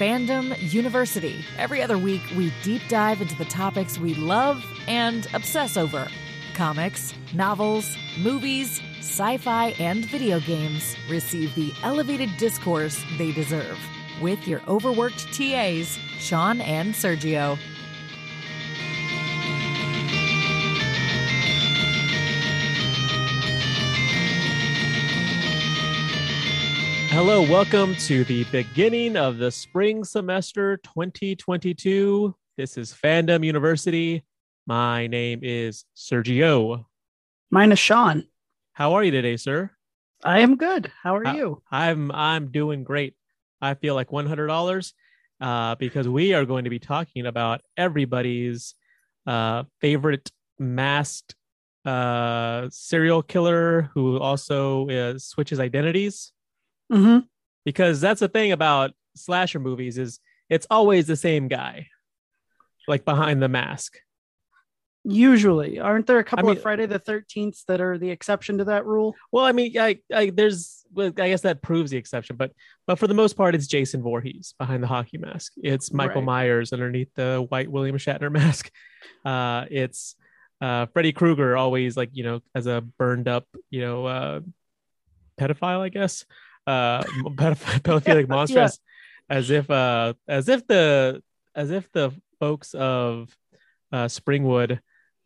Fandom University. Every other week, we deep dive into the topics we love and obsess over comics, novels, movies, sci fi, and video games receive the elevated discourse they deserve. With your overworked TAs, Sean and Sergio. Hello, welcome to the beginning of the spring semester 2022. This is Fandom University. My name is Sergio. Mine is Sean. How are you today, sir? I am good. How are Uh, you? I'm I'm doing great. I feel like $100 uh, because we are going to be talking about everybody's uh, favorite masked uh, serial killer who also uh, switches identities. Hmm because that's the thing about slasher movies is it's always the same guy like behind the mask. Usually, aren't there a couple mean- of Friday the Thirteenth that are the exception to that rule? well i mean I, I there's i guess that proves the exception but but for the most part it's jason Voorhees behind the hockey mask. It's michael Right. myers underneath the white william shatner mask. Uh it's uh freddy krueger always like you know as a burned up you know uh pedophile i guess uh pedoph- pedophilic Yeah, monster yeah. as, if uh as if the as if the folks of uh springwood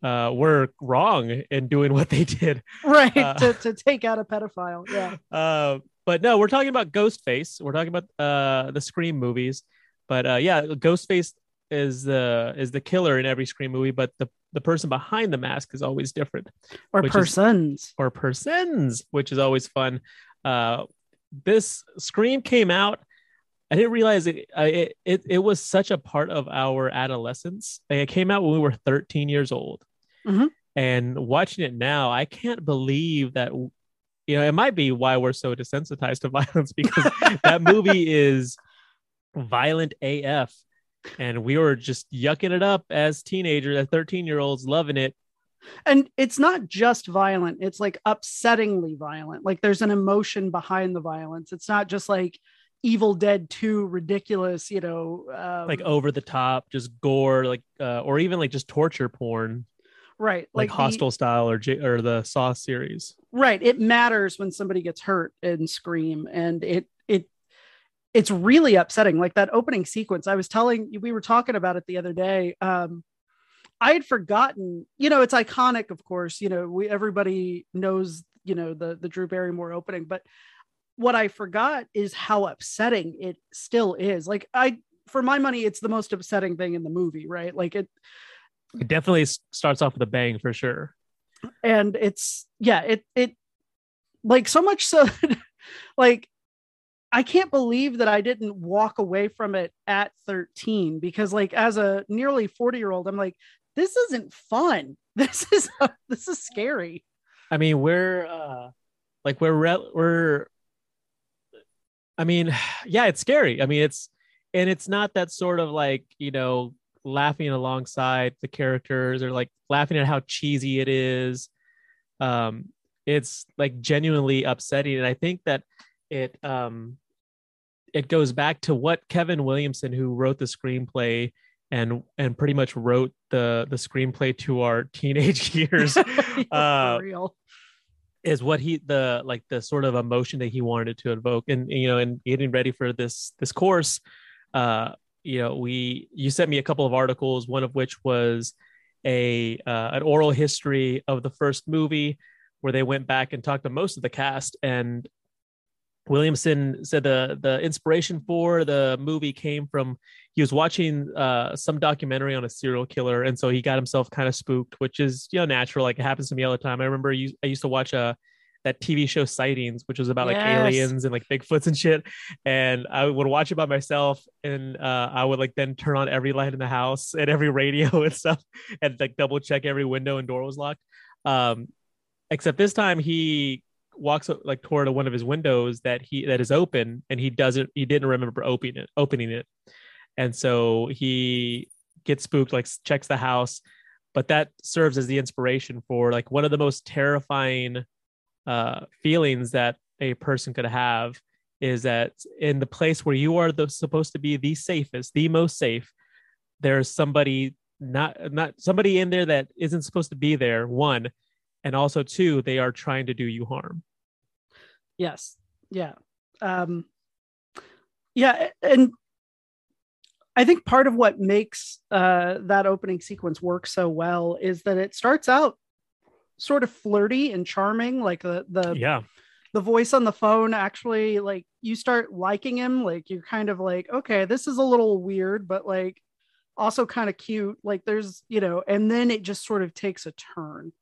uh were wrong in doing what they did Right Uh, to, to take out a pedophile. Yeah. uh, but no, we're talking about Ghostface. We're talking about uh, the Scream movies. But uh, yeah, Ghostface is the is the killer in every Scream movie, but the the person behind the mask is always different, Or Which is- persons. or persons, which is always fun. Uh, this Scream came out. I didn't realize it, it. It it was such a part of our adolescence. Like, It came out when we were 13 years old, Mhm. and watching it now, I can't believe that you know, it might be why we're so desensitized to violence because that movie is violent AF. And we were just yucking it up as teenagers, as 13 year olds, loving it. And it's not just violent, it's like upsettingly violent. Like there's an emotion behind the violence. It's not just like Evil Dead 2 ridiculous, you know, um, Like over the top, just gore, like, uh, or even like just torture porn, right. like, the- Hostel style or, J- or the Saw series. right it matters when somebody gets hurt and scream and it it it's really upsetting like that opening sequence i was telling you we were talking about it the other day um i had forgotten you know it's iconic of course you know we everybody knows you know the the drew barrymore opening but what i forgot is how upsetting it still is like i for my money it's the most upsetting thing in the movie right like it It definitely starts off with a bang for sure. and it's yeah it it like so much so that, like i can't believe that i didn't walk away from it at 13 because like as a nearly 40 year old i'm like this isn't fun this is this is scary I mean, we're uh like we're re- we're I mean, yeah, it's scary. I mean, it's and it's not that sort of like, you know, laughing alongside the characters or like laughing at how cheesy it is. Um it's like genuinely upsetting and I think that it um it goes back to what Kevin Williamson who wrote the screenplay and and pretty much wrote the the screenplay to our teenage years Uh, for real. is what he the like the sort of emotion that he wanted to evoke. And you know and getting ready for this this course uh you know we you sent me a couple of articles one of which was a uh, an oral history of the first movie where they went back and talked to most of the cast. And Williamson said the the inspiration for the movie came from he was watching uh, some documentary on a serial killer, and so he got himself kind of spooked, which is you know natural. Like it happens to me all the time. I remember you, I used to watch a that TV show Sightings, which was about like aliens and like Bigfoots and shit. And I would watch it by myself, and uh, I would like then turn on every light in the house and every radio and stuff, and like double check every window and door was locked. Um, except this time he walks like toward one of his windows that he that is open, and he doesn't he didn't remember opening it opening it, and so he gets spooked, like checks the house. But that serves as the inspiration for like one of the most terrifying uh, feelings that a person could have is that in the place where you are the, supposed to be the safest, the most safe, there's somebody not not somebody in there that isn't supposed to be there. One, and also two, they are trying to do you harm. Yes. Yeah. Um, yeah, and I think part of what makes uh, that opening sequence work so well is that it starts out sort of flirty and charming, like the the Yeah, the voice on the phone actually like you start liking him like you're kind of like okay this is a little weird but like also kind of cute like there's you know and then it just sort of takes a turn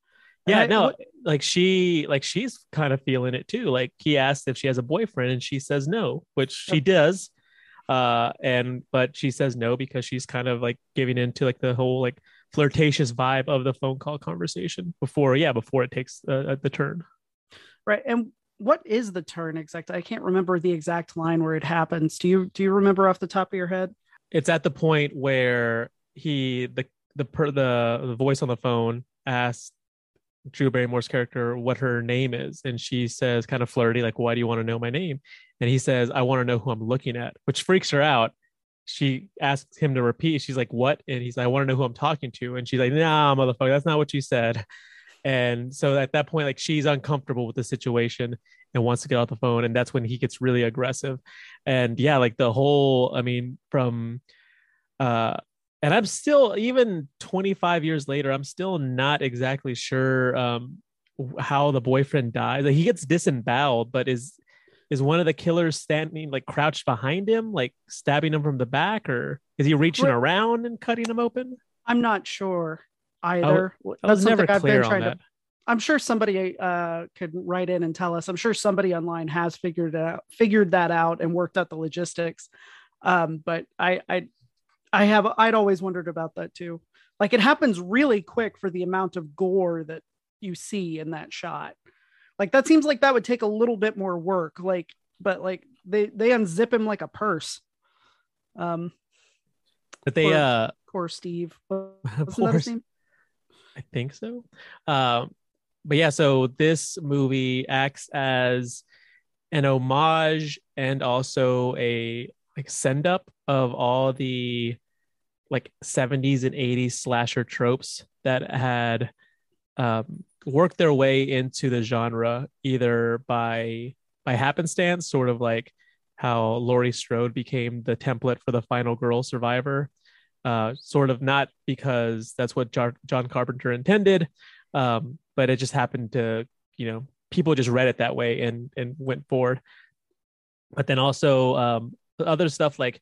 yeah, I- no, like she, like she's kind of feeling it too. Like he asked if she has a boyfriend, and she says no, which she does. Uh, and but she says no because she's kind of like giving into like the whole like flirtatious vibe of the phone call conversation before, yeah, before it takes uh, the turn. right and what is the turn exactly i can't remember the exact line where it happens do you do you remember off the top of your head It's at the point where he the the per the, the voice on the phone asks Drew Barrymore's character what her name is, and she says, kind of flirty, like, "Why do you want to know my name?" And he says, "I want to know who I'm looking at," which freaks her out. She asks him to repeat. She's like, "What?" And he's like, "I want to know who I'm talking to." And she's like, "Nah, motherfucker, that's not what you said." And so at that point, like, she's uncomfortable with the situation and wants to get off the phone, and that's when he gets really aggressive. And yeah, like the whole, I mean, from uh and i'm still even 25 years later i'm still not exactly sure um how the boyfriend dies like he gets disemboweled but is is one of the killers standing like crouched behind him like stabbing him from the back or is he reaching around and cutting him open i'm not sure either i was never something I've been clear on trying to- that I'm sure somebody uh, could write in and tell us. I'm sure somebody online has figured it out, figured that out, and worked out the logistics. Um, but I, I, I have, I'd always wondered about that too. Like it happens really quick for the amount of gore that you see in that shot. Like that seems like that would take a little bit more work. Like, but like they they unzip him like a purse. Um, but they Poor- uh poor Steve. Poor? I think so. Um, but yeah, so this movie acts as an homage and also a like send up of all the like 70s and 80s slasher tropes that had um, worked their way into the genre either by by happenstance, sort of like how Laurie Strode became the template for the final girl survivor uh, sort of not because that's what Jar- John Carpenter intended, um, but it just happened to, you know, people just read it that way and and went forward. But then also um, other stuff like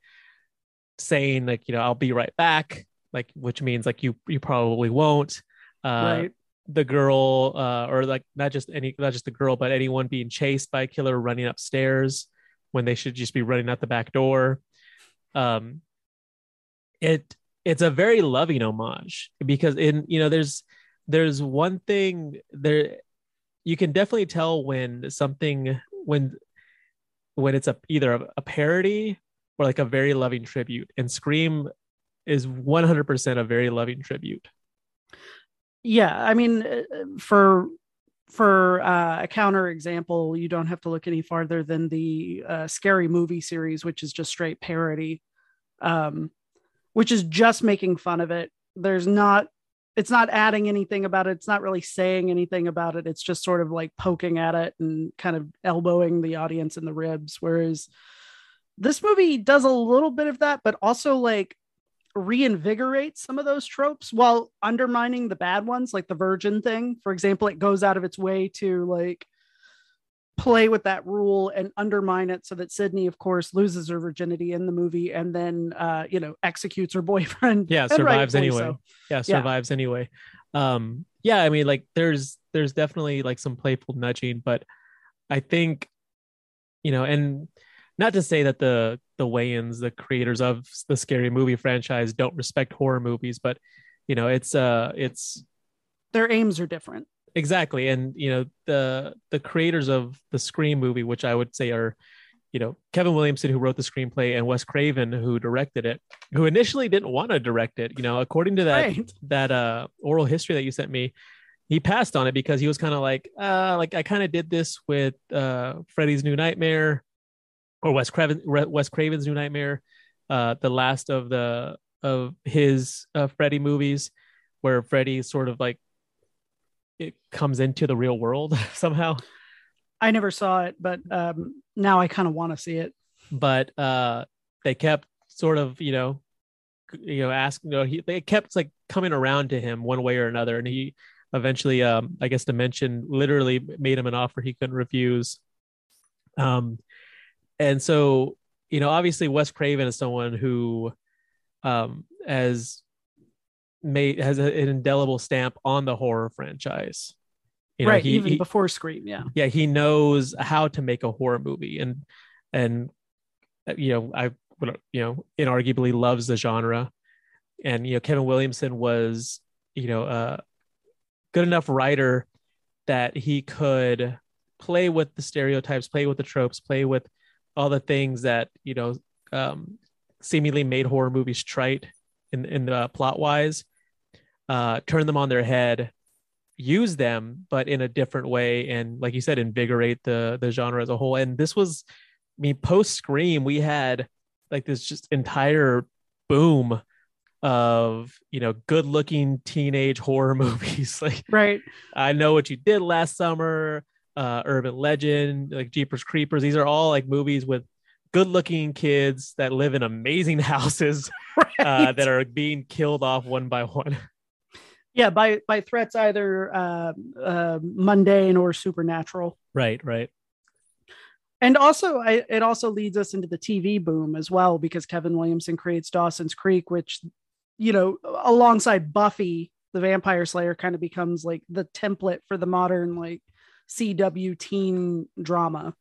saying like, you know, I'll be right back, like which means like you you probably won't. Uh, right. the girl uh, or like not just any not just the girl but anyone being chased by a killer running upstairs when they should just be running out the back door um it it's a very loving homage because in you know there's there's one thing there you can definitely tell when something when when it's a either a, a parody or like a very loving tribute and scream is 100% a very loving tribute. Yeah i mean uh, for for uh, a counter example you don't have to look any farther than the uh, scary movie series which is just straight parody um, which is just making fun of it. There's not it's not adding anything about it. It's not really saying anything about it. It's just sort of like poking at it and kind of elbowing the audience in the ribs. Whereas this movie does a little bit of that but also like reinvigorate some of those tropes while undermining the bad ones like the virgin thing for example it goes out of its way to like play with that rule and undermine it so that sidney of course loses her virginity in the movie and then uh you know executes her boyfriend. Yeah survives anyway. so. yeah. survives anyway. Um yeah i mean like there's there's definitely like some playful nudging but i think you know and not to say that the the Wayans, the creators of the scary movie franchise, don't respect horror movies, but you know, it's uh it's their aims are different. Exactly. And you know the the creators of the scream movie which i would say are you know kevin williamson who wrote the screenplay and wes craven who directed it who initially didn't want to direct it you know according to that right. that uh oral history that you sent me he passed on it because he was kind of like uh like i kind of did this with uh freddy's new nightmare or Wes Craven, Wes Craven's New Nightmare, uh, the last of the of his uh, Freddy movies, where Freddy sort of like it comes into the real world somehow. I never saw it, but um, now I kind of want to see it. But uh, they kept sort of, you know, you know, asking, you know, he, they kept like coming around to him one way or another, and he eventually, um, I guess, Dimension literally made him an offer he couldn't refuse. Um, and so, you know, obviously, Wes Craven is someone who, um, has made has an indelible stamp on the horror franchise. You know, right, he, even he, before Scream, yeah, yeah, he knows how to make a horror movie, and and uh, you know, I you know, inarguably loves the genre, and you know, Kevin Williamson was you know a good enough writer that he could play with the stereotypes, play with the tropes, play with all the things that you know um, seemingly made horror movies trite in in the plot wise, uh, turn them on their head, use them, but in a different way, and like you said, invigorate the the genre as a whole. And this was, I mean, post Scream, we had like this just entire boom of you know good looking teenage horror movies like right i know what you did last summer uh urban legend like jeepers creepers. These are all like movies with good looking kids that live in amazing houses uh, right. uh, that are being killed off one by one. Yeah by by threats either uh, uh, mundane or supernatural. Right right. And also I, it also leads us into the tv boom as well because kevin williamson creates dawson's creek which you know alongside buffy the vampire slayer kind of becomes like the template for the modern like cw teen drama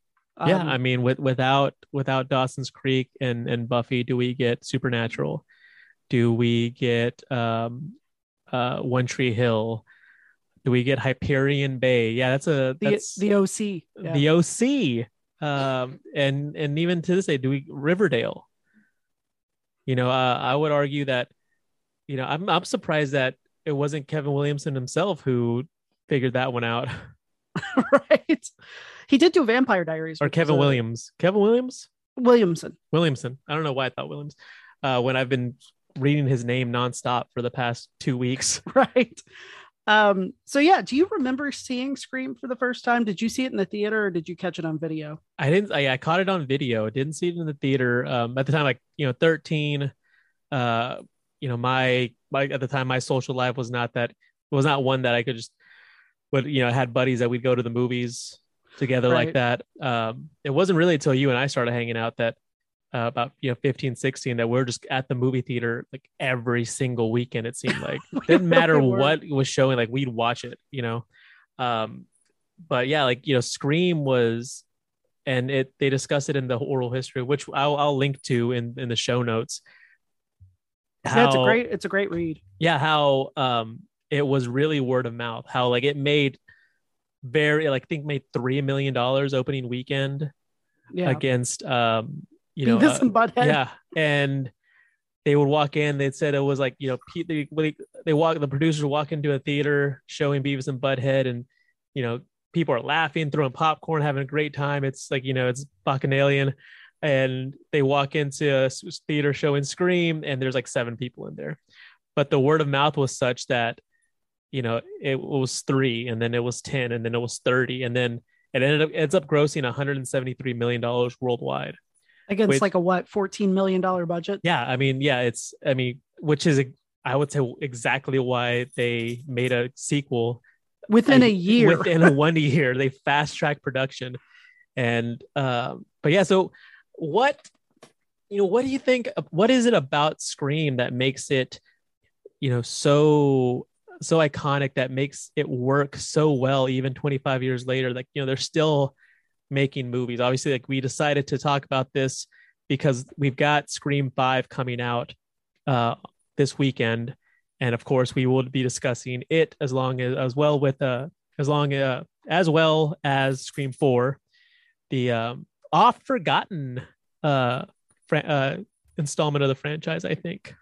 yeah um, i mean with, without without dawson's creek and and buffy do we get supernatural do we get um uh, One Tree Hill? Do we get Hyperion Bay? Yeah, that's a that's the, the OC. Yeah. The OC. Um, and and even to this day, do we Riverdale? You know, uh, I would argue that, you know, I'm I'm surprised that it wasn't Kevin Williamson himself who figured that one out. right. He did do Vampire Diaries. Or Kevin a... Williams. Kevin Williams? Williamson. Williamson. I don't know why I thought Williams. Uh, when I've been reading his name nonstop for the past two weeks. Right. Um, so yeah, do you remember seeing Scream for the first time? Did you see it in the theater or did you catch it on video? I didn't I, I caught it on video. Didn't see it in the theater. Um, at the time, like, you know, 13. Uh, you know, my my at the time my social life was not that it was not one that I could just but you know, had buddies that we'd go to the movies together right. like that. Um, it wasn't really until you and I started hanging out that uh, about you know 15 16 that we're just at the movie theater like every single weekend it seemed like. Didn't matter what was showing like we'd watch it you know? Um but yeah like you know scream was and it they discuss it in the oral history which i'll, I'll link to in in the show notes. How, yeah, it's a great it's a great read. Yeah how um it was really word of mouth how like it made very like I think made three million dollars opening weekend yeah. against um you know, Beavis uh, and Butthead. Yeah, and they would walk in. They'd said it was like you know, they they, they walk. The producers walk into a theater showing Beavis and Butthead, and you know, people are laughing, throwing popcorn, having a great time. It's like you know, it's Bacchanalian, and they walk into a theater showing Scream, and there's like seven people in there. But the word of mouth was such that you know it was three, and then it was ten, and then it was thirty, and then it ended up ends up grossing 173 million dollars worldwide. Against which, like a what 14 million dollar budget? Yeah i mean yeah it's i mean which is i would say exactly why they made a sequel. Within a, a year. within a one year they fast track production. And um but yeah so what you know what do you think what is it about scream that makes it you know so so iconic that makes it work so well even 25 years later like you know they're still making movies. Obviously, like we decided to talk about this because we've got Scream 5 coming out uh, this weekend. And of course, we will be discussing it as long as as well with uh as long uh, as well as Scream 4, the um, oft forgotten uh, fra- uh installment of the franchise, I think.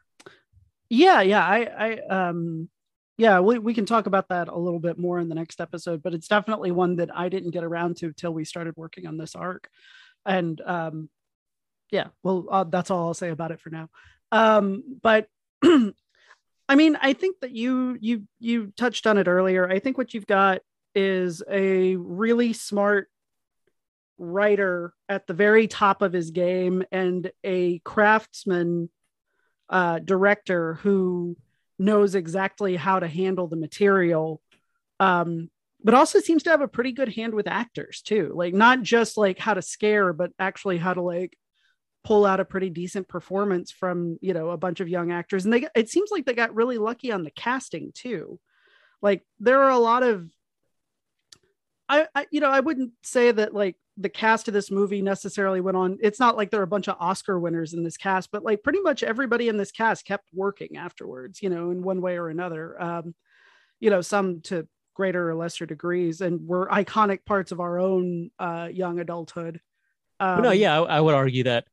Yeah, yeah. I I um yeah, we, we can talk about that a little bit more in the next episode, but it's definitely one that I didn't get around to till we started working on this arc. And um, yeah, well, uh, that's all I'll say about it for now. Um, but I mean, I think that you you you touched on it earlier. I think what you've got is a really smart writer at the very top of his game and a craftsman uh, director who knows exactly how to handle the material um, but also seems to have a pretty good hand with actors too. Like not just like how to scare but actually how to like pull out a pretty decent performance from you know a bunch of young actors. And they it seems like they got really lucky on the casting too. Like there are a lot of I, I you know i wouldn't say that like the cast of this movie necessarily went on it's not like there are a bunch of oscar winners in this cast but like pretty much everybody in this cast kept working afterwards you know in one way or another um you know some to greater or lesser degrees and were iconic parts of our own uh, young adulthood. Um, no, yeah, I, I, would argue that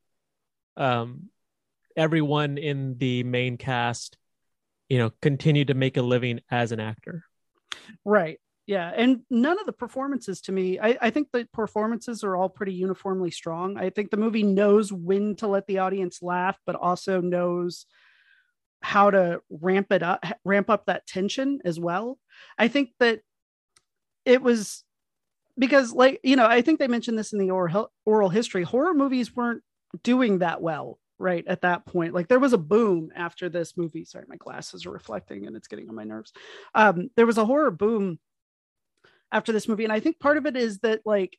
um, everyone in the main cast, you know, continued to make a living as an actor. Right. Yeah. And none of the performances to me, I, I think the performances are all pretty uniformly strong. I think the movie knows when to let the audience laugh, but also knows how to ramp it up ramp up that tension as well i think that it was because like you know i think they mentioned this in the oral, oral history horror movies weren't doing that well right at that point like there was a boom after this movie sorry my glasses are reflecting and it's getting on my nerves um there was a horror boom after this movie and i think part of it is that like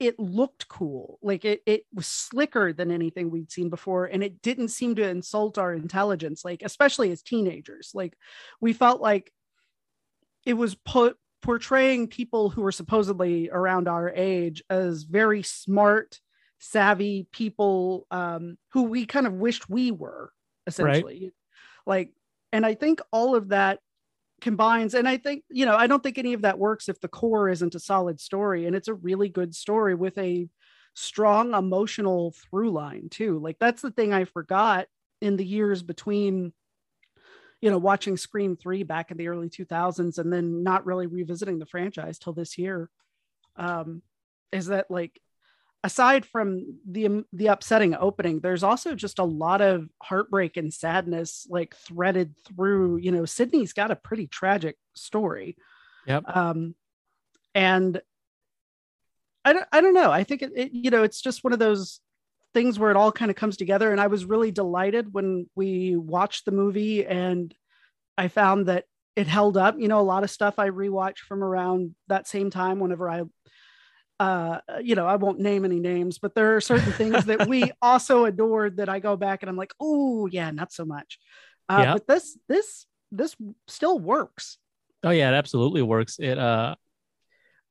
it looked cool. Like it, it was slicker than anything we'd seen before. And it didn't seem to insult our intelligence, like, especially as teenagers. Like, we felt like it was put portraying people who were supposedly around our age as very smart, savvy people um, who we kind of wished we were, essentially. Right. Like, and I think all of that combines and i think you know i don't think any of that works if the core isn't a solid story and it's a really good story with a strong emotional through line too. Like that's the thing i forgot in the years between you know watching scream 3 back in the early 2000s and then not really revisiting the franchise till this year um is that like aside from the um, the upsetting opening there's also just a lot of heartbreak and sadness like threaded through you know sidney's got a pretty tragic story. Yep. Um and i don't i don't know. I think it, it you know it's just one of those things where it all kind of comes together. And i was really delighted when we watched the movie and i found that it held up. You know a lot of stuff i rewatched from around that same time whenever i uh, you know, I won't name any names, but there are certain things that we also adored that I go back and I'm like, oh yeah, not so much. Uh, yeah. But this this this still works. Oh yeah, it absolutely works. It uh,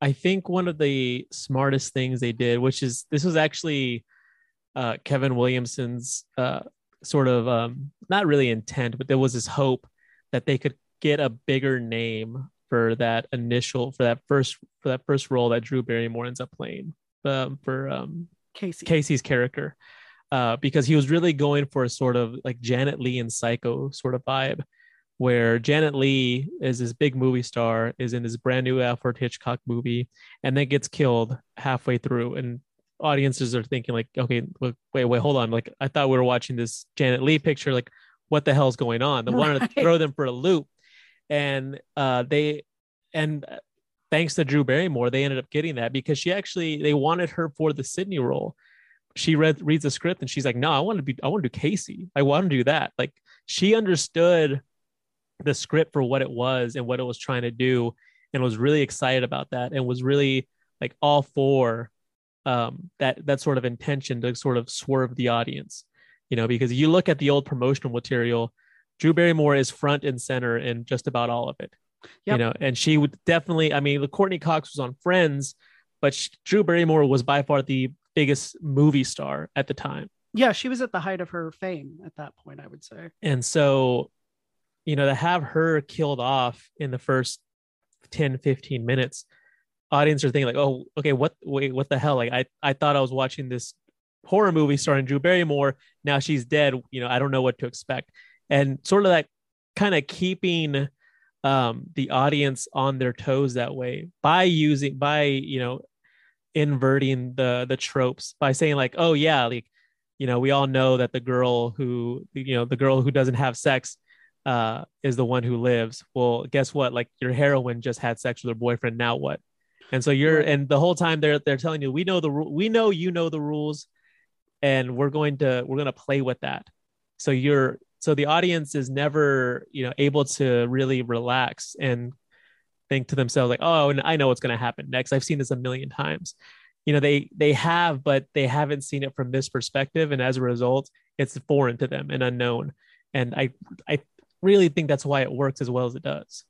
I think one of the smartest things they did, which is this was actually uh, Kevin Williamson's uh, sort of um, not really intent, but there was this hope that they could get a bigger name for that initial for that first for that first role that Drew Barrymore ends up playing um, for um, Casey Casey's character uh, because he was really going for a sort of like Janet Leigh and Psycho sort of vibe, where Janet Leigh is this big movie star, is in this brand new Alfred Hitchcock movie, and then gets killed halfway through, and audiences are thinking like, okay, wait, wait, hold on, like I thought we were watching this Janet Leigh picture, like what the hell's going on? They right. wanted to throw them for a loop, and uh, they and thanks to Drew Barrymore, they ended up getting that because she actually they wanted her for the Sidney role. She read reads the script and she's like, "No, I want to be I want to do Casey. I want to do that." Like she understood the script for what it was and what it was trying to do and was really excited about that and was really like all for um, that that sort of intention to sort of swerve the audience you know because you look at the old promotional material Drew Barrymore is front and center in just about all of it. Yep. You know, and she would definitely. I mean, Courteney Cox was on Friends, but she, Drew Barrymore was by far the biggest movie star at the time. Yeah, she was at the height of her fame at that point, I would say. And so, you know, to have her killed off in the first 10, 15 minutes, audience are thinking like, oh, okay, what wait, what the hell? Like I, I thought I was watching this horror movie starring Drew Barrymore. Now she's dead. You know, I don't know what to expect and sort of that kind of keeping um, the audience on their toes that way by using by you know inverting the the tropes by saying like oh yeah like you know we all know that the girl who you know the girl who doesn't have sex uh is the one who lives. Well guess what? Like your heroine just had sex with her boyfriend. Now what? And so you're and the whole time they're they're telling you we know the we know you know the rules and we're going to we're going to play with that. So you're so the audience is never you know able to really relax and think to themselves like oh and i know what's going to happen next. I've seen this a million times. You know they they have but they haven't seen it from this perspective. And as a result it's foreign to them and unknown. And i i really think that's why it works as well as it does.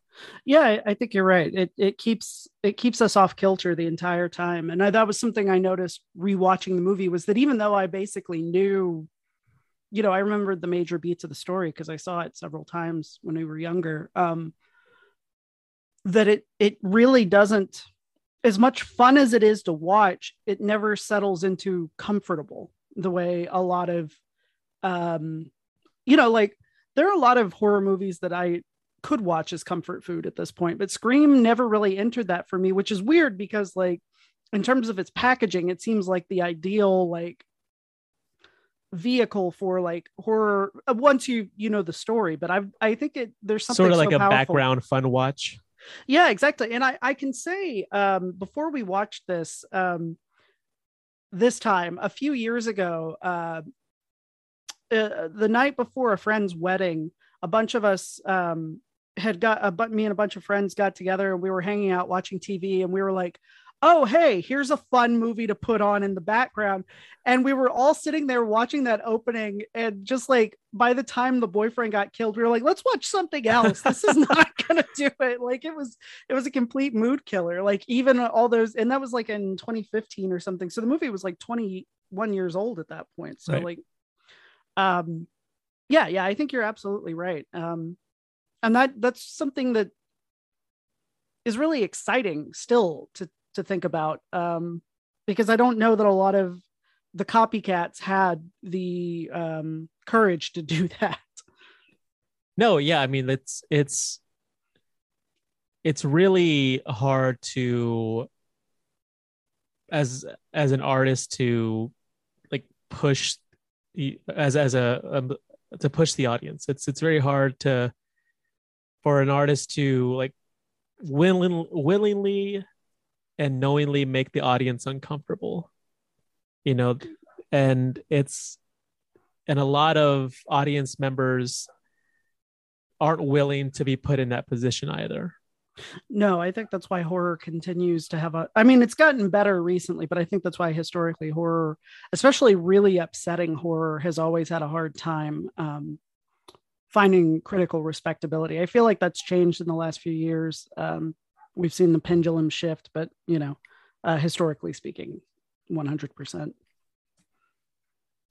Yeah I, think you're right. It it keeps it keeps us off kilter the entire time. And I, that was something i noticed rewatching the movie was that even though i basically knew you know i remembered the major beats of the story because i saw it several times when we were younger um that it it really doesn't as much fun as it is to watch it never settles into comfortable the way a lot of um you know like there are a lot of horror movies that i could watch as comfort food at this point but scream never really entered that for me which is weird because like in terms of its packaging it seems like the ideal like vehicle for like horror uh, once you you know the story but i i think it there's something sort of so like a powerful. background fun watch Yeah, exactly. And I, I can say um, before we watched this um, this time a few years ago, uh, uh, the night before a friend's wedding, a bunch of us um, had got a but me and a bunch of friends got together and we were hanging out watching TV and we were like, oh hey, here's a fun movie to put on in the background. And we were all sitting there watching that opening and just like by the time the boyfriend got killed, we were like, let's watch something else. This is not gonna do it. Like it was it was a complete mood killer. Like even all those and that was like in 2015 or something. So the movie was like 21 years old at that point. So Right. like um yeah, yeah, I think you're absolutely right. Um and that that's something that is really exciting still to to think about um because I don't know that a lot of the copycats had the um courage to do that. no yeah i mean it's it's it's really hard to as as an artist to like push as as a um, to push the audience it's it's very hard to for an artist to like willing, willingly and knowingly make the audience uncomfortable you know and it's and a lot of audience members aren't willing to be put in that position either No, I think that's why horror continues to have a I mean it's gotten better recently, but I think that's why historically horror, especially really upsetting horror has always had a hard time um finding critical respectability. I feel like that's changed in the last few years. Um we've seen the pendulum shift, but you know, uh historically speaking, 100%.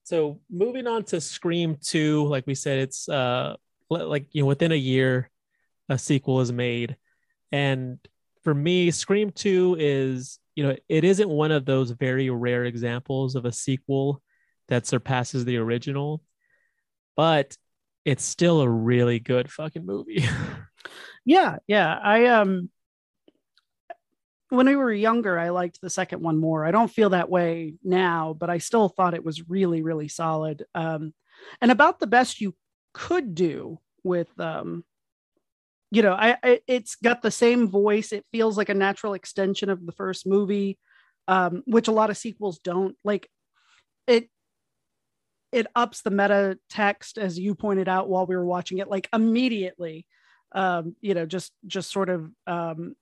so moving on to scream 2 like we said it's uh like you know within a year a sequel is made and for me scream 2 is you know it isn't one of those very rare examples of a sequel that surpasses the original but it's still a really good fucking movie Yeah, yeah. I um when we were younger, I liked the second one more. I don't feel that way now, but I still thought it was really, really solid. Um, and about the best you could do with um you know, I, I it's got the same voice. It feels like a natural extension of the first movie, um, which a lot of sequels don't. Like it it ups the meta text as you pointed out while we were watching it, like immediately um, you know, just just sort of um,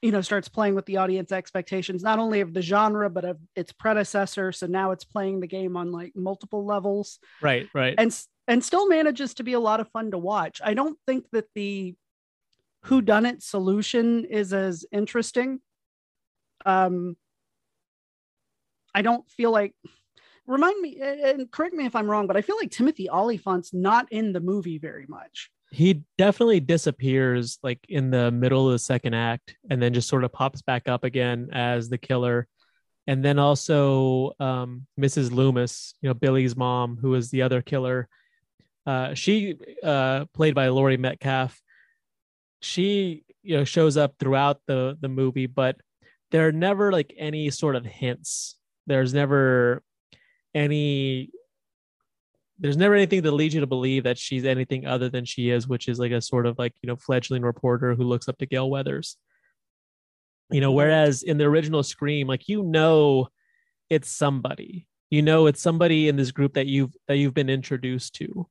you know, starts playing with the audience expectations, not only of the genre, but of its predecessor. So now it's playing the game on like multiple levels right right and and still manages to be a lot of fun to watch. I don't think that the who done it solution is as interesting. Um I don't feel like remind me and correct me if I'm wrong, but I feel like Timothy Olyphant's not in the movie very much. He definitely disappears like in the middle of the second act and then just sort of pops back up again as the killer. And then also um, mrs loomis you know billy's mom who is the other killer. Uh, she uh, played by laurie metcalf she you know shows up throughout the the movie but there are never like any sort of hints. There's never any there's never anything that leads you to believe that she's anything other than she is, which is like a sort of like you know fledgling reporter who looks up to Gale Weathers. You know, whereas in the original Scream, like you know, it's somebody. You know, it's somebody in this group that you've that you've been introduced to,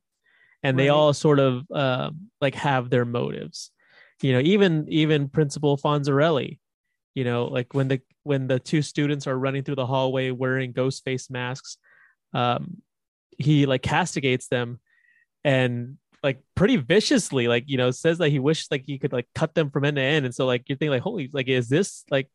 and right. they all sort of uh, like have their motives. You know, even even Principal Fonzarelli. You know, like when the when the two students are running through the hallway wearing ghost face masks, um, he like castigates them and like pretty viciously like you know says that he wished like he could like cut them from end to end. And so like you're thinking like holy like is this like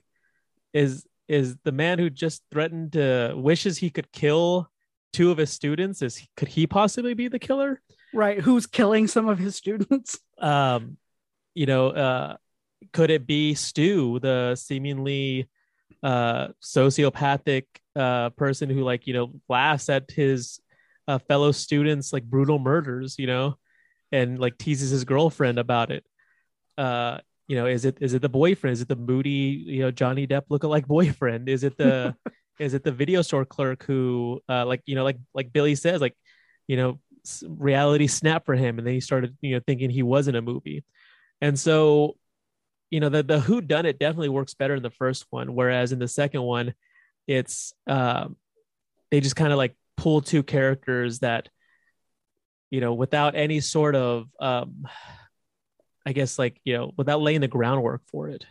is is the man who just threatened to wishes he could kill two of his students is could he possibly be the killer? Right. Who's killing some of his students? Um you know uh could it be stu the seemingly uh sociopathic uh person who like you know laughs at his uh, fellow students like brutal murders you know and like teases his girlfriend about it. Uh you know is it is it the boyfriend? Is it the moody you know johnny depp look-alike boyfriend? Is it the is it the video store clerk who uh like you know like like billy says like you know reality snap for him and then he started you know thinking he was in a movie. And so you know the the who done it definitely works better in the first one whereas in the second one it's um they just kind of like pull two characters that you know without any sort of um i guess like you know without laying the groundwork for it.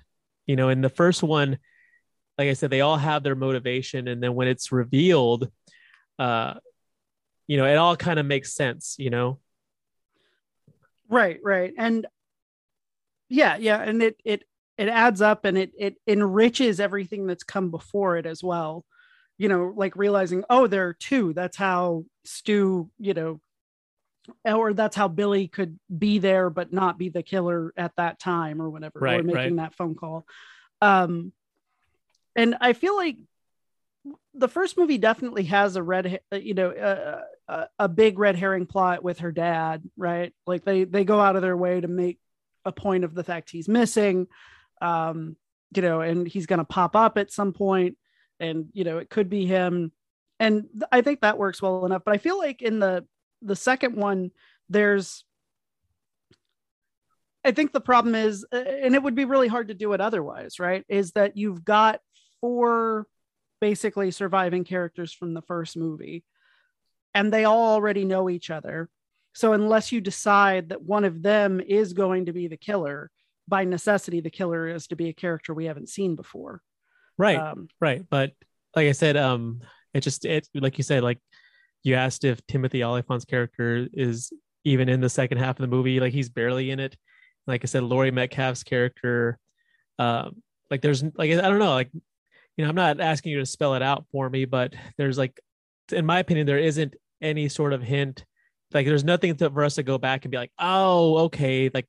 You know in the first one like i said they all have their motivation. And then when it's revealed uh you know it all kind of makes sense you know? Right right. And yeah yeah. And it it it adds up and it it enriches everything that's come before it as well you know, like realizing, oh, there are two. That's how Stu, you know, or that's how Billy could be there but not be the killer at that time or whatever, right, or making right. that phone call. Um, and I feel like the first movie definitely has a red, you know, a, a, a big red herring plot with her dad, right? Like they they go out of their way to make a point of the fact he's missing, um, you know, and he's going to pop up at some point and you know it could be him. And i think that works well enough but i feel like in the the second one there's i think the problem is uh, and it would be really hard to do it otherwise right is that you've got four basically surviving characters from the first movie and they all already know each other. So unless you decide that one of them is going to be the killer by necessity the killer is to be a character we haven't seen before right um, right but like i said um it just it like you said like you asked if timothy olyphant's character is even in the second half of the movie like he's barely in it. Like i said laurie metcalf's character um like there's like i don't know like you know i'm not asking you to spell it out for me but there's like in my opinion there isn't any sort of hint. Like there's nothing to, for us to go back and be like oh okay like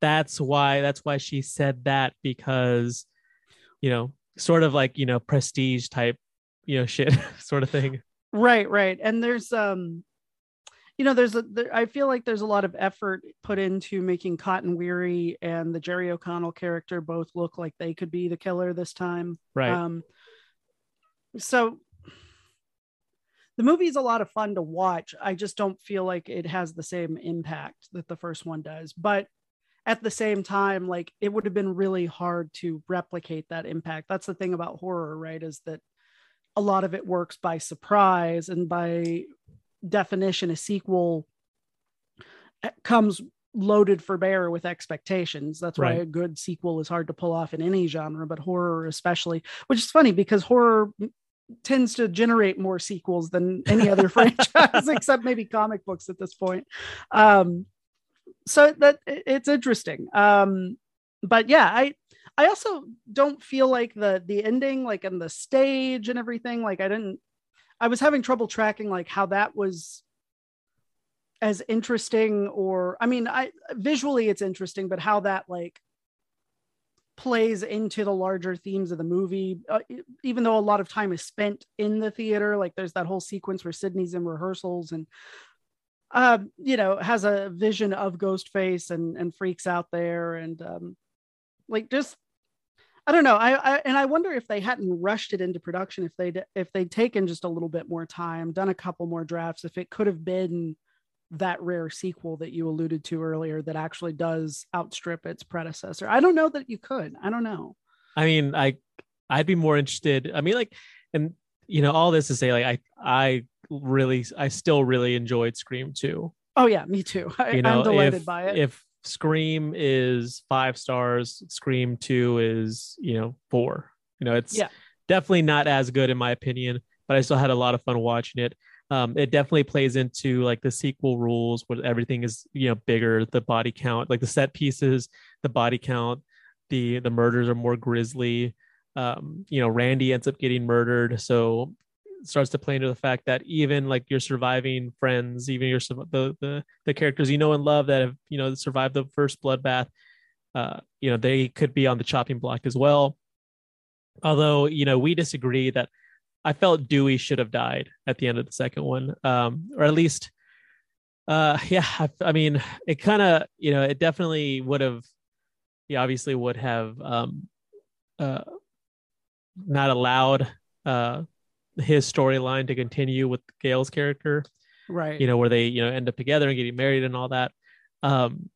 that's why that's why she said that because you know sort of like you know prestige type you know shit sort of thing. Right right. And there's um you know there's a there, i feel like there's a lot of effort put into making cotton weary and the jerry o'connell character both look like they could be the killer this time. Right. Um so the movie is a lot of fun to watch. I just don't feel like it has the same impact that the first one does. But at the same time like it would have been really hard to replicate that impact. That's the thing about horror right is that a lot of it works by surprise and by definition a sequel eh, comes loaded for bear with expectations. That's why right. a good sequel is hard to pull off in any genre but horror especially which is funny because horror tends to generate more sequels than any other franchise except maybe comic books at this point. Um so that it's interesting. Um but yeah i i also don't feel like the the ending like in the stage and everything like i didn't i was having trouble tracking like how that was as interesting or i mean i visually it's interesting but how that like plays into the larger themes of the movie uh, even though a lot of time is spent in the theater like there's that whole sequence where sidney's in rehearsals and um, you know, has a vision of Ghostface and and freaks out there and um, like just I don't know. I, I and I wonder if they hadn't rushed it into production, if they'd if they'd taken just a little bit more time, done a couple more drafts, if it could have been that rare sequel that you alluded to earlier that actually does outstrip its predecessor. I don't know that you could. I don't know. I mean, I I'd be more interested. I mean, like, and you know, all this to say, like, I I really, I still really enjoyed Scream 2. Oh yeah, me too. I, You know, I'm delighted if, by it. If Scream is five stars, Scream 2 is, you know, four. You know, it's Yeah. definitely not as good in my opinion, but I still had a lot of fun watching it. Um, it definitely plays into like the sequel rules where everything is, you know, bigger, the body count, like the set pieces, the body count, the the murders are more grisly. Um, you know, Randy ends up getting murdered, so starts to play into the fact that even like your surviving friends, even your the the the characters you know and love that have you know survived the first bloodbath, uh, you know, they could be on the chopping block as well. Although you know we disagree that I felt Dewey should have died at the end of the second one, um, or at least, uh, yeah. I, I mean, it kind of you know it definitely would have, he obviously would have um, uh, not allowed uh his storyline to continue with Gale's character right. you know, where they, you know, end up together and getting married and all that. Um,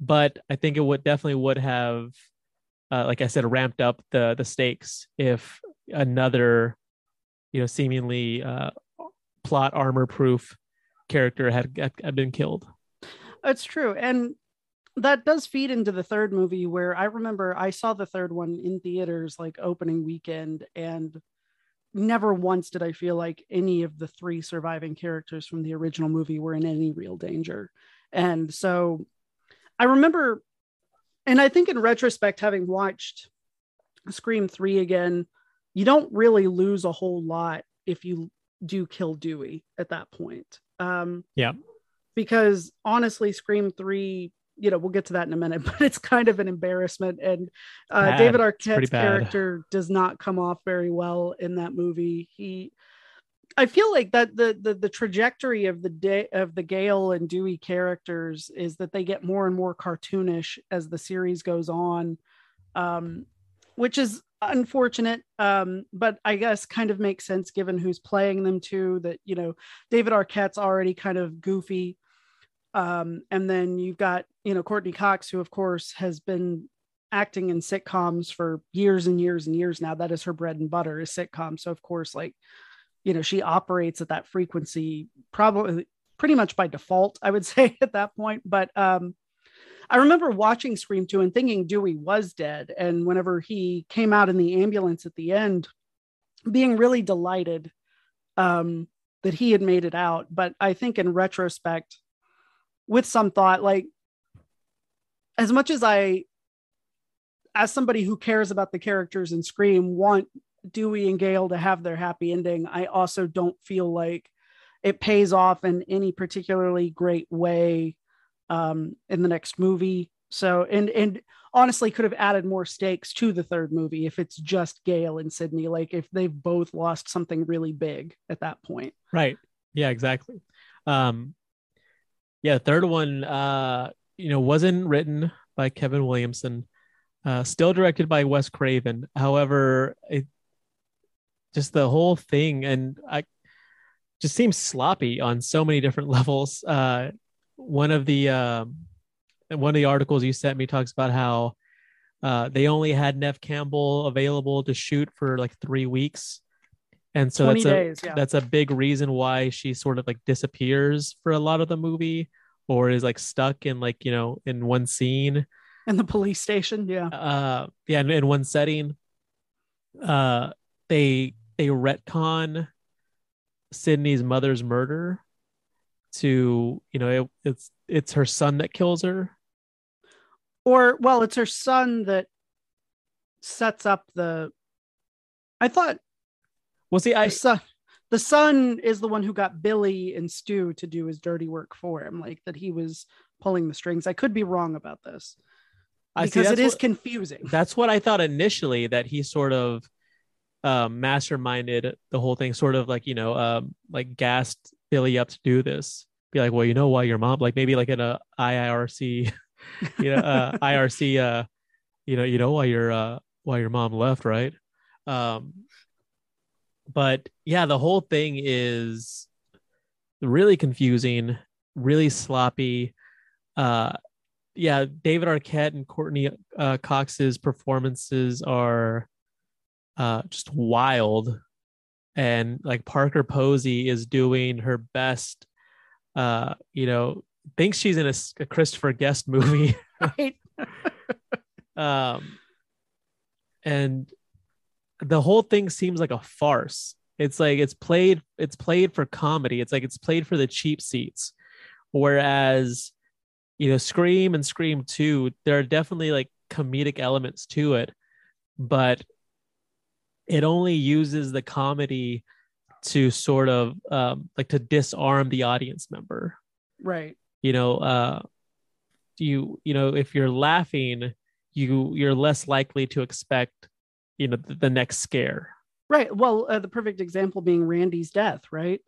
but I think it would definitely would have, uh, like I said, ramped up the the stakes if another, you know, seemingly uh, plot armor proof character had had been killed. It's true. And that does feed into the third movie where I remember I saw the third one in theaters like opening weekend and never once did I feel like any of the three surviving characters from the original movie were in any real danger. And so I remember and I think in retrospect having watched Scream 3 again, you don't really lose a whole lot if you do kill Dewey at that point. Um Yeah. because honestly, Scream 3, you know, we'll get to that in a minute, but it's kind of an embarrassment. And uh, David Arquette's character does not come off very well in that movie. He, I feel like that the, the the trajectory of the day of the Gale and Dewey characters is that they get more and more cartoonish as the series goes on, um, which is unfortunate. Um, but I guess kind of makes sense given who's playing them too. That you know David Arquette's already kind of goofy. Um, and then you've got, you know, Courteney Cox, who of course has been acting in sitcoms for years and years and years now. That is her bread and butter is sitcom. So of course, like, you know, she operates at that frequency probably pretty much by default, I would say at that point. But um I remember watching Scream 2 and thinking Dewey was dead. And whenever he came out in the ambulance at the end, being really delighted um, that he had made it out. But I think in retrospect, with some thought, like as much as I, as somebody who cares about the characters in Scream, want Dewey and Gale to have their happy ending, I also don't feel like it pays off in any particularly great way um, in the next movie. So, and and honestly, could have added more stakes to the third movie if it's just Gale and Sidney. Like if they've both lost something really big at that point. Right. Yeah, exactly. Um yeah, third one uh you know wasn't written by Kevin Williamson. Uh still directed by Wes Craven. However, it just the whole thing and I just seems sloppy on so many different levels. Uh one of the um one of the articles you sent me talks about how uh, they only had Neve Campbell available to shoot for like three weeks, and so that's a days, yeah. that's a big reason why she sort of like disappears for a lot of the movie, or is like stuck in like you know in one scene, In the police station. Yeah. uh, yeah, in, in one setting. Uh, they they retcon Sidney's mother's murder to you know it, it's it's her son that kills her Or, well, it's her son that sets up the. I thought well see i the son, the son is the one who got Billy and Stu to do his dirty work for him, like that he was pulling the strings. I could be wrong about this I see because it that's what- confusing. that's what I thought initially that he sort of um, masterminded the whole thing, sort of like you know, um, like gassed Billy up to do this. Be like, well, you know why your mom, like maybe like in a IRC, you know, uh, IRC, uh, you know, you know why your uh, why your mom left, right? Um, but yeah, the whole thing is really confusing, really sloppy. Uh, yeah, David Arquette and Courteney uh, Cox's performances are uh, just wild, and like Parker Posey is doing her best. Uh, you know, thinks she's in a, a Christopher Guest movie, right? um, and the whole thing seems like a farce. It's like it's played it's played for comedy. It's like it's played for the cheap seats. Whereas, you know, Scream and Scream 2, there are definitely like comedic elements to it, but it only uses the comedy to sort of um, like to disarm the audience member. Right. You know, uh you you know, if you're laughing, you you're less likely to expect you know the, the next scare. Right. Well uh, the perfect example being randy's death right?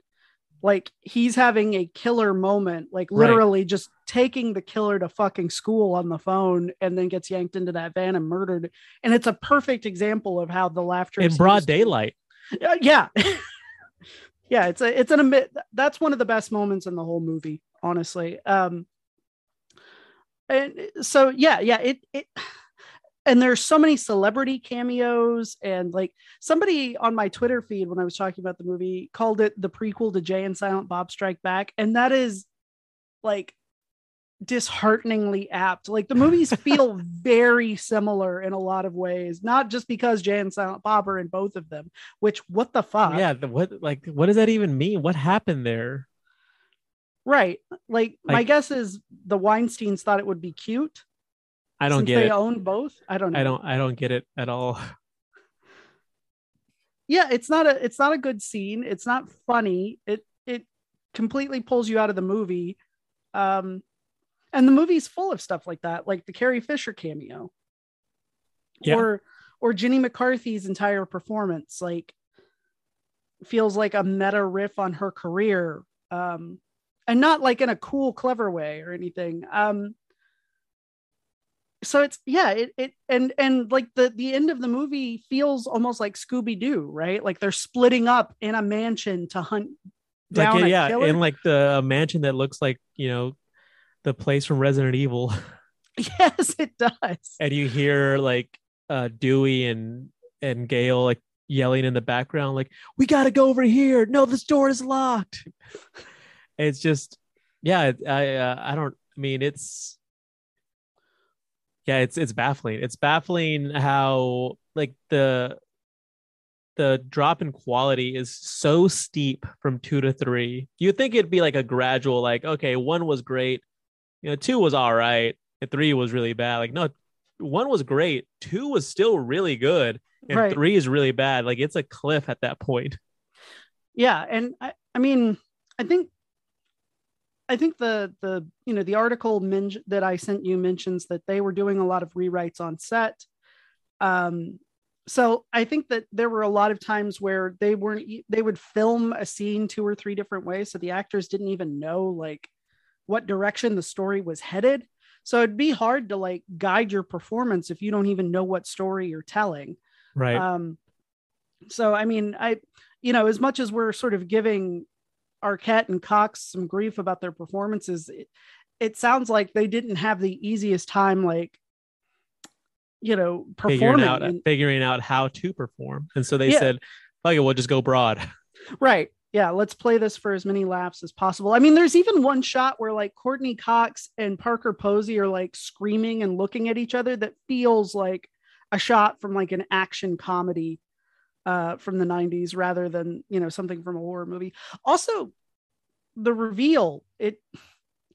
Like he's having a killer moment like literally right. just taking the killer to fucking school on the phone and then gets yanked into that van and murdered. And it's a perfect example of how the laughter in broad daylight. Uh, yeah. Yeah it's a it's an admit. that's one of the best moments in the whole movie honestly. Um and so yeah yeah it it and there's so many celebrity cameos and like somebody on my twitter feed when i was talking about the movie called it the prequel to jay and silent bob strike back and that is like dishearteningly apt. Like the movies feel very similar in a lot of ways not just because jay and silent bob are in both of them which what the fuck? Yeah the, what like what does that even mean? What happened there? Right. Like, like my guess is the weinsteins thought it would be cute I don't Since get they it. own both. I don't. Know. I don't. I don't get it at all. Yeah, it's not a. It's not a good scene. It's not funny. It it completely pulls you out of the movie. Um, and the movie's full of stuff like that, like the Carrie Fisher cameo. Yeah. Or or Jenny McCarthy's entire performance, like feels like a meta riff on her career. Um, and not like in a cool, clever way or anything. Um, so it's yeah it, it and and like the the end of the movie feels almost like scooby-doo right? Like they're splitting up in a mansion to hunt down like, yeah killer. in like the mansion that looks like you know the place from resident evil. Yes it does. And you hear like uh dewey and and gale like yelling in the background like we gotta go over here. No this door is locked. It's just yeah i uh, i don't i mean it's yeah it's it's baffling. It's baffling how like the the drop in quality is so steep from two to three. You'd think it'd be like a gradual like okay one was great you know two was all right and three was really bad. Like no one was great two was still really good and right. three is really bad. Like it's a cliff at that point. Yeah and i i mean i think I think the the you know the article men- that I sent you mentions that they were doing a lot of rewrites on set. Um, so I think that there were a lot of times where they weren't they would film a scene two or three different ways, so the actors didn't even know like what direction the story was headed. So it'd be hard to like guide your performance if you don't even know what story you're telling. Right. Um, so I mean, I you know, as much as we're sort of giving Arquette and Cox some grief about their performances, it, it sounds like they didn't have the easiest time, like you know, performing figuring out, and, figuring out how to perform. And so they yeah. said, "Okay, we'll just go broad." Right. Yeah. Let's play this for as many laps as possible. I mean, there's even one shot where like Courteney Cox and Parker Posey are like screaming and looking at each other that feels like a shot from like an action comedy uh, from the 90s rather than you know something from a horror movie. Also the reveal it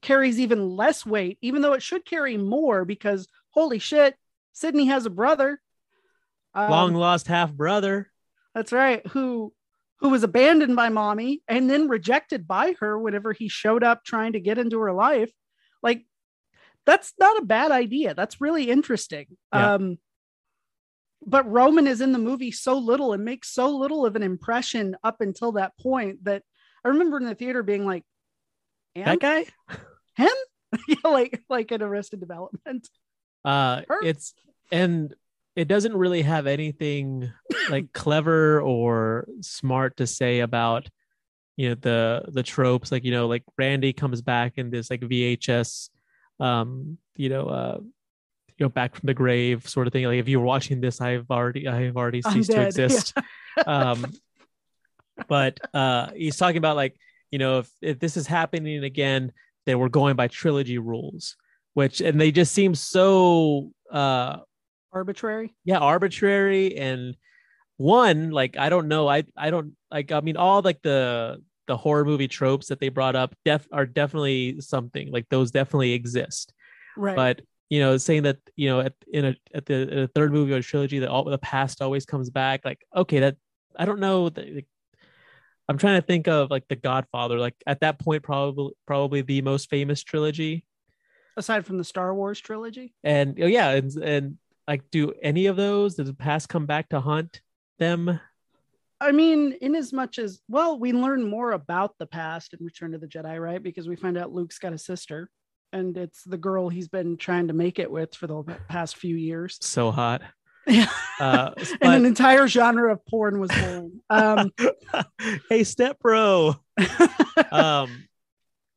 carries even less weight even though it should carry more because holy shit sidney has a brother. Um, long lost half brother. That's right who who was abandoned by mommy and then rejected by her whenever he showed up trying to get into her life. Like that's not a bad idea. That's really interesting. Yeah. um but Roman is in the movie so little and makes so little of an impression up until that point that I remember in the theater being like, that guy, him, like like an Arrested Development. Uh, Her? it's and it doesn't really have anything like clever or smart to say about you know the the tropes like you know like randy comes back in this like vhs um you know uh you know back from the grave sort of thing. Like if you were watching this i've already i've already ceased to exist. Um but uh he's talking about like you know if, if this is happening again then we're going by trilogy rules which and they just seem so uh Arbitrary. yeah arbitrary and one like i don't know. I i don't like i mean all like the the horror movie tropes that they brought up def are definitely something like those definitely exist. Right. but you know saying that you know at in a at the, in a third movie or trilogy that all the past always comes back like okay that i don't know that, like, i'm trying to think of like the godfather like at that point probably probably the most famous trilogy Aside from the Star Wars trilogy. and oh yeah and and like do any of those does the past come back to haunt them I mean, in as much as well, we learn more about the past in Return to the Jedi, right? Because we find out Luke's got a sister, and it's the girl he's been trying to make it with for the past few years. so hot Yeah. uh and an entire genre of porn was born. Um, hey step bro um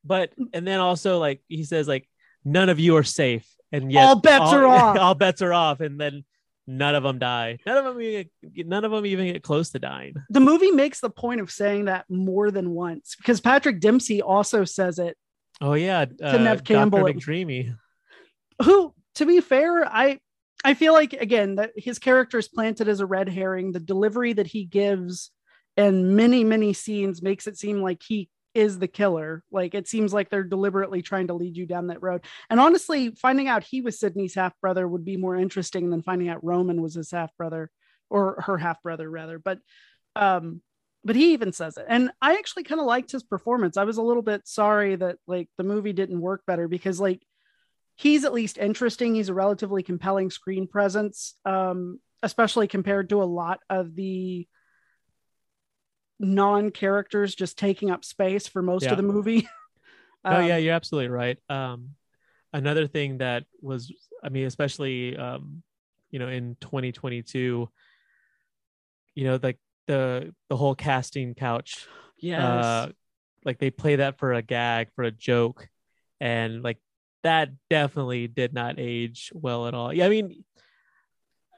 but and then also like he says like none of you are safe and yet All bets are off. all bets are off and then none of them die none of them even, none of them even get close to dying the movie makes the point of saying that more than once because Patrick Dempsey also says it. Oh yeah uh, Neve Campbell, Dr. McDreamy Who, to be fair, I I feel like again that his character is planted as a red herring. The delivery that he gives in many many scenes makes it seem like he is the killer. Like it seems like they're deliberately trying to lead you down that road. And honestly, finding out he was Sidney's half brother would be more interesting than finding out Roman was his half brother or her half brother rather. But um but he even says it. And I actually kind of liked his performance. I was a little bit sorry that like the movie didn't work better because like he's at least interesting. He's a relatively compelling screen presence, um, especially compared to a lot of the non-characters just taking up space for most Yeah. of the movie. oh Um, yeah you're absolutely right um another thing that was i mean especially um you know in 2022 you know like the the whole casting couch Yeah. uh like they play that for a gag for a joke and like that definitely did not age well at all yeah i mean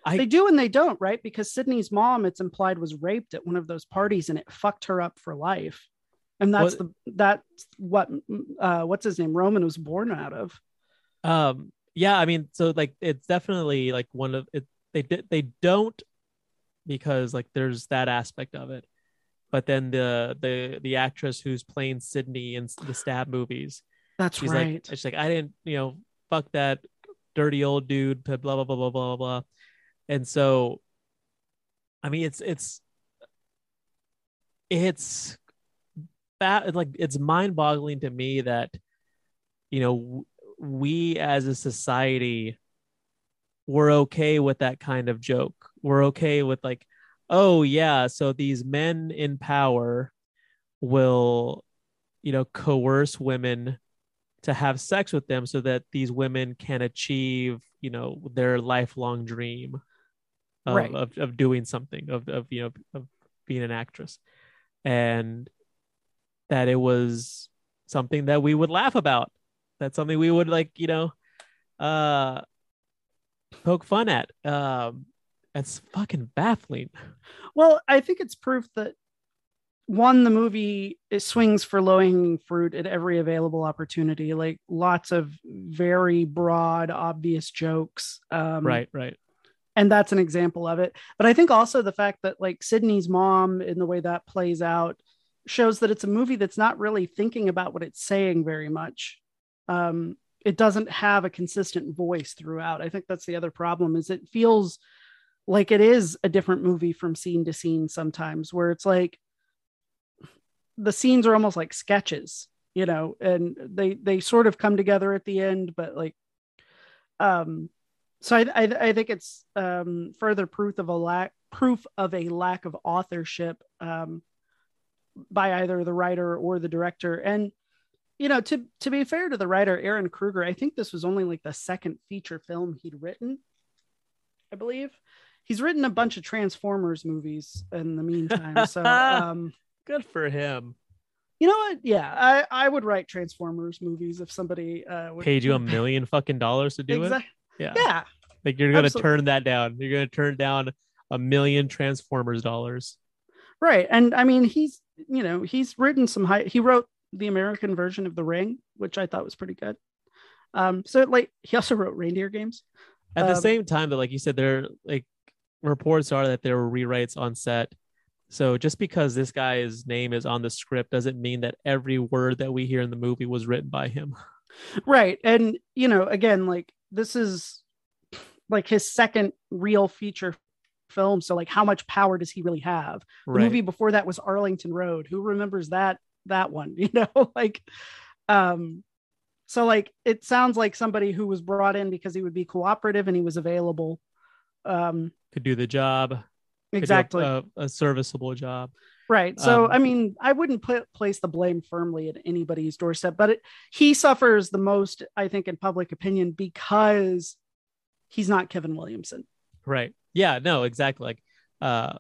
I- they do and they don't, right? Because Sidney's mom, it's implied, was raped at one of those parties and it fucked her up for life. And that's the that's what uh what's his name? Roman was born out of. um yeah i mean so like it's definitely like one of it they did they don't because like there's that aspect of it but then the the the actress who's playing sidney in the stab movies That's she's right. like she's like i didn't you know fuck that dirty old dude blah blah blah blah blah blah blah and so i mean it's it's it's bad like it's mind-boggling to me that you know we as a society we're okay with that kind of joke. We're okay with like oh yeah so these men in power will you know coerce women to have sex with them so that these women can achieve you know their lifelong dream of, Right. of, of doing something of, of you know of being an actress. And that it was something that we would laugh about. That's something we would like you know uh poke fun at um it's fucking baffling Well, I think it's proof that one, the movie it swings for low hanging fruit at every available opportunity, like lots of very broad, obvious jokes. Um, right right And that's an example of it. But I think also the fact that like Sidney's mom in the way that plays out shows that it's a movie that's not really thinking about what it's saying very much. Um, it doesn't have a consistent voice throughout. I think that's the other problem is it feels like it is a different movie from scene to scene sometimes where it's like the scenes are almost like sketches you know and they they sort of come together at the end but like um so i i, I think it's um further proof of a lack proof of a lack of authorship um by either the writer or the director and you know to to be fair to the writer ehren kruger i think this was only like the second feature film he'd written I believe. He's written a bunch of Transformers movies in the meantime. So um Good for him. you know what? Yeah, I, I would write Transformers movies if somebody uh would Paid you a million fucking dollars to do it. Yeah. Yeah. Like you're gonna Absolutely. turn that down. You're gonna turn down a million Transformers dollars. Right. And I mean he's you know, he's written some high he wrote the American version of The Ring, which I thought was pretty good. Um so like he also wrote reindeer games. At the Um, same time, that like you said, there like reports are that there were rewrites on set. So just because this guy's name is on the script doesn't mean that every word that we hear in the movie was written by him. Right. And you know, again, like this is like his second real feature film. So like how much power does he really have? The Right. movie before that was Arlington Road. Who remembers that that one? You know, like um so like it sounds like somebody who was brought in because he would be cooperative and he was available. Um Could do the job. could do a- exactly. A, a serviceable job. Right. So, Um, I mean, I wouldn't put, place the blame firmly at anybody's doorstep, but it, he suffers the most, I think, in public opinion because he's not Kevin Williamson. Right. Yeah, no, exactly. Like uh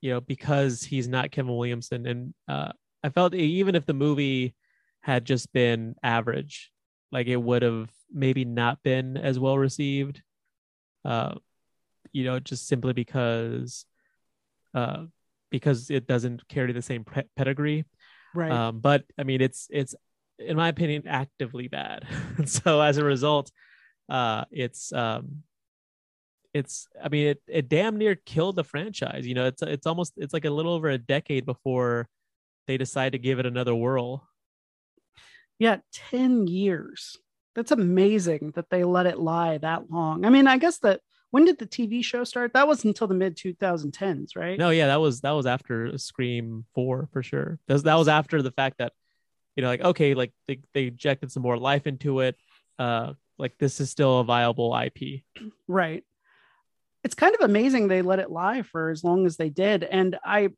you know, because he's not Kevin Williamson and uh I felt even if the movie had just been average, like it would have maybe not been as well received. Uh you know, just simply because uh because it doesn't carry the same pe- pedigree. Right. Um, but I mean, it's it's in my opinion actively bad. so as a result, uh, it's um, it's I mean, it it damn near killed the franchise. You know, it's it's almost it's like a little over a decade before they decide to give it another whirl. yeah. 10 years. That's amazing that they let it lie that long. I mean, I guess that when did the TV show start? That was until the mid 2010s, right? No, yeah, that was that was after Scream Four for sure. That was, that was after the fact that you know, like okay, like they they injected some more life into it. Uh, like this is still a viable IP. Right. It's kind of amazing they let it lie for as long as they did. And I,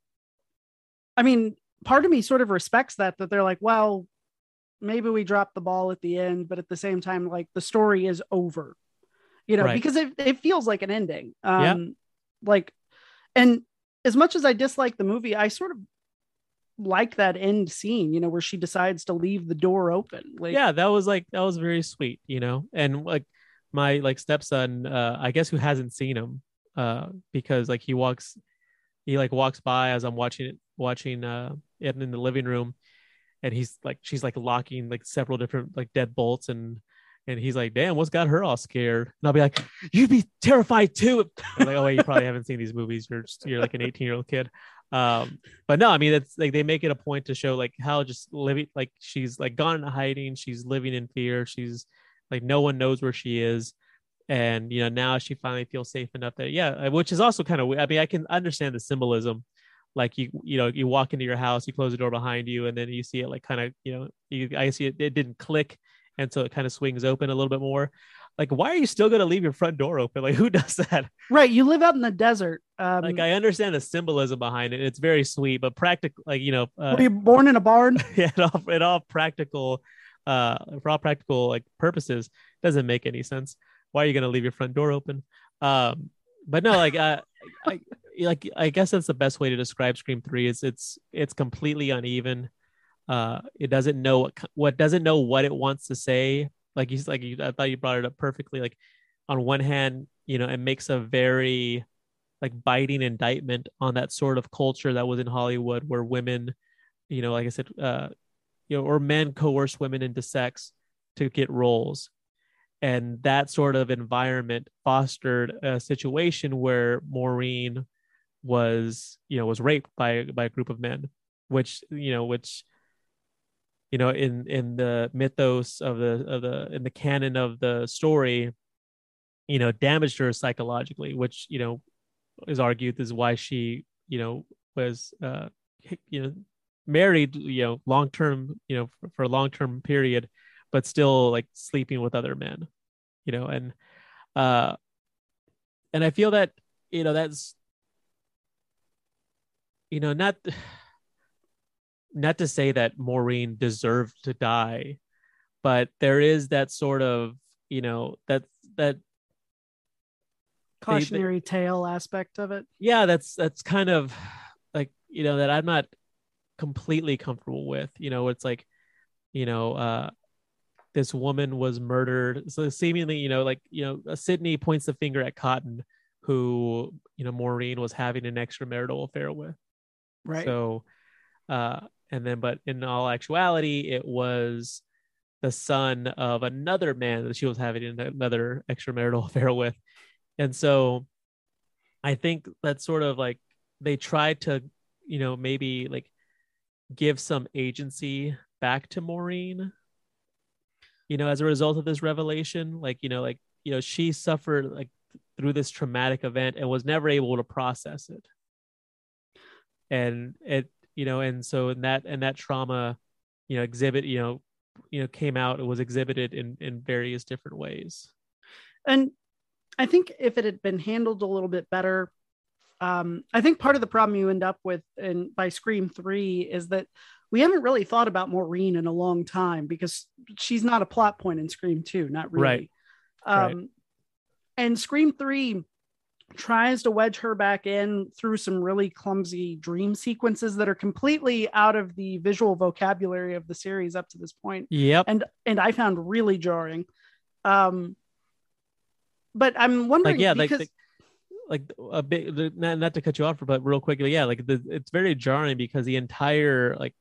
I mean, part of me sort of respects that, that they're like, well, maybe we dropped the ball at the end, but at the same time, like the story is over, you know, Right. because it, it feels like an ending. Um, Yeah. Like, and as much as I dislike the movie, I sort of like that end scene, you know, where she decides to leave the door open. Like, yeah that was like that was very sweet you know and like my like stepson uh i guess who hasn't seen him uh because like he walks he like walks by as i'm watching it watching uh it in the living room and he's like she's like locking like several different like dead bolts and and he's like damn what's got her all scared? And i'll be like you'd be terrified too. I'm like oh wait you probably haven't seen these movies. You're just, you're like an 18 year old kid. Um but no i mean it's like they make it a point to show like how just living like she's like gone into hiding. She's living in fear. She's like no one knows where she is. And you know now she finally feels safe enough that yeah which is also kind of i mean i can understand the symbolism like you you know you walk into your house you close the door behind you and then you see it like kind of you know you i see it, it didn't click and so it kind of swings open a little bit more like why are you still going to leave your front door open like who does that right. You live out in the desert. Um, like i understand the symbolism behind it it's very sweet but practical like you know uh, were you born in a barn? yeah, in all, in all practical uh for all practical like purposes doesn't make any sense why are you going to leave your front door open um but no like uh, I, like i guess that's the best way to describe scream 3 is it's it's completely uneven. Uh it doesn't know what what doesn't know what it wants to say. Like he's like i thought you brought it up perfectly. Like on one hand you know it makes a very like biting indictment on that sort of culture that was in hollywood where women you know like i said uh you know or men coerce women into sex to get roles. And that sort of environment fostered a situation where maureen was you know was raped by by a group of men which you know which you know in in the mythos of the of the in the canon of the story you know damaged her psychologically which you know is argued is why she you know was uh you know married you know long term you know for, for a long term period but still like sleeping with other men you know and uh and i feel that you know that's you know not not to say that maureen deserved to die but there is that sort of you know that that cautionary tale aspect of it. yeah that's that's kind of like you know that i'm not completely comfortable with you know it's like you know uh this woman was murdered so seemingly you know like you know uh, sidney points the finger at cotton who you know maureen was having an extramarital affair with Right. so uh and then but in all actuality it was the son of another man that she was having another extramarital affair with. And so i think that's sort of like they tried to you know maybe like give some agency back to maureen. You know as a result of this revelation like you know like you know she suffered like through this traumatic event and was never able to process it and it you know and so in that and that trauma you know exhibit you know you know came out it was exhibited in in various different ways and I think if it had been handled a little bit better, um, I think part of the problem you end up with in by Scream Three is that we haven't really thought about Maureen in a long time because she's not a plot point in Scream Two, not really. Right. Um, Right. And Scream Three tries to wedge her back in through some really clumsy dream sequences that are completely out of the visual vocabulary of the series up to this point. Yep. And and I found really jarring. Um, but I'm wondering, like yeah because like like a bit not, not to cut you off but real quickly yeah like the, it's very jarring because the entire like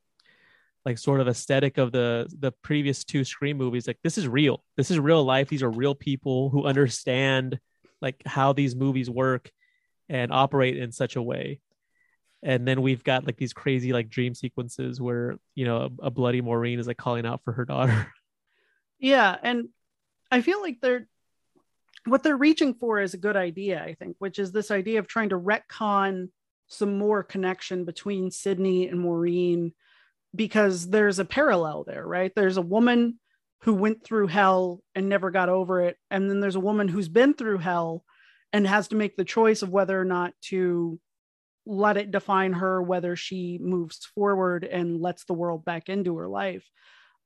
like sort of aesthetic of the the previous two scream movies like this is real. This is real life. These are real people who understand like how these movies work and operate in such a way and then we've got like these crazy like dream sequences where you know a, a bloody maureen is like calling out for her daughter yeah, and I feel like they're what they're reaching for is a good idea, I think, which is this idea of trying to retcon some more connection between Sidney and Maureen because there's a parallel there, right? There's a woman who went through hell and never got over it, and then there's a woman who's been through hell and has to make the choice of whether or not to let it define her whether she moves forward and lets the world back into her life.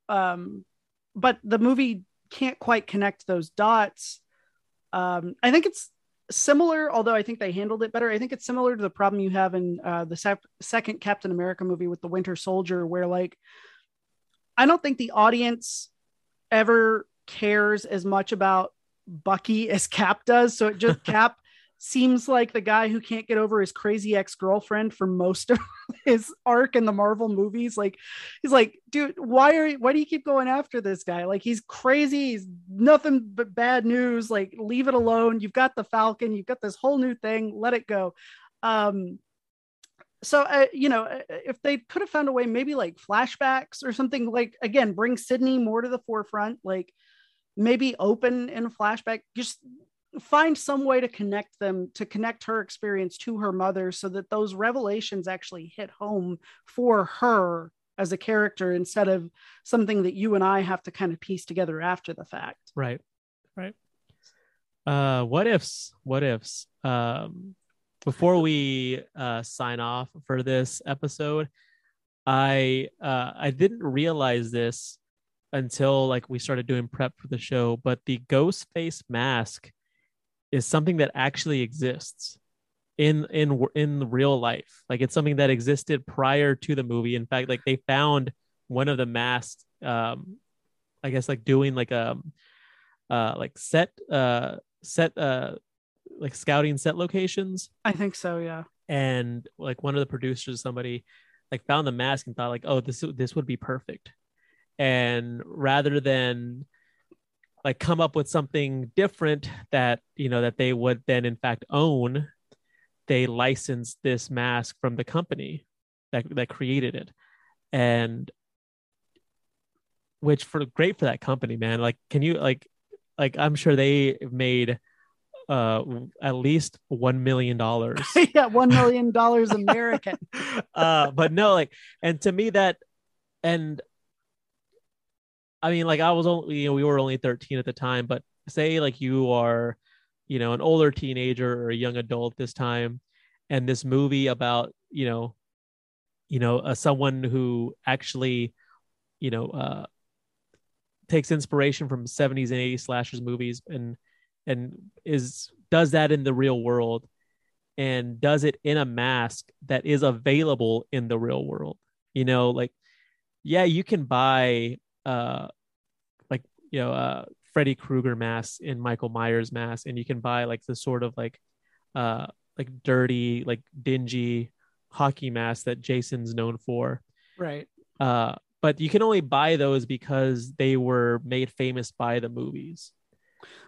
Um but the movie can't quite connect those dots. Um i think it's similar although i think they handled it better. I think it's similar to the problem you have in uh, the sec- second captain america movie with the winter soldier where like i don't think the audience ever cares as much about bucky as cap does. So it just cap seems like the guy who can't get over his crazy ex-girlfriend for most of his arc in the marvel movies. Like he's like dude why are you, why do you keep going after this guy? Like he's crazy. He's nothing but bad news. Like leave it alone. You've got the falcon. You've got this whole new thing. Let it go. Um so uh, you know uh, if they could have found a way maybe like flashbacks or something like again bring sidney more to the forefront like maybe open in a flashback just find some way to connect them to connect her experience to her mother so that those revelations actually hit home for her as a character instead of something that you and I have to kind of piece together after the fact. right right uh what ifs what ifs um before we uh sign off for this episode i uh i didn't realize this until like we started doing prep for the show but the ghost face mask is something that actually exists in in in real life. Like it's something that existed prior to the movie. In fact like they found one of the masks um i guess like doing like um uh like set uh set uh like scouting set locations. I think so, yeah. and like one of the producers somebody like found the mask and thought like oh this this would be perfect. And rather than like come up with something different that you know that they would then in fact own they licensed this mask from the company that that created it. And which for great for that company man. Like can you like like i'm sure they made uh at least one million dollars yeah, one million dollars American. uh but no like and to me that and i mean like i was only you know we were only 13 at the time but say like you are you know an older teenager or a young adult this time and this movie about you know you know uh, someone who actually you know uh takes inspiration from 70s and 80s slashers movies and and is does that in the real world and does it in a mask that is available in the real world? You know like yeah you can buy uh like you know uh freddy krueger mask and michael myers mask and you can buy like the sort of like uh like dirty like dingy hockey mask that jason's known for. Right. uh but you can only buy those because they were made famous by the movies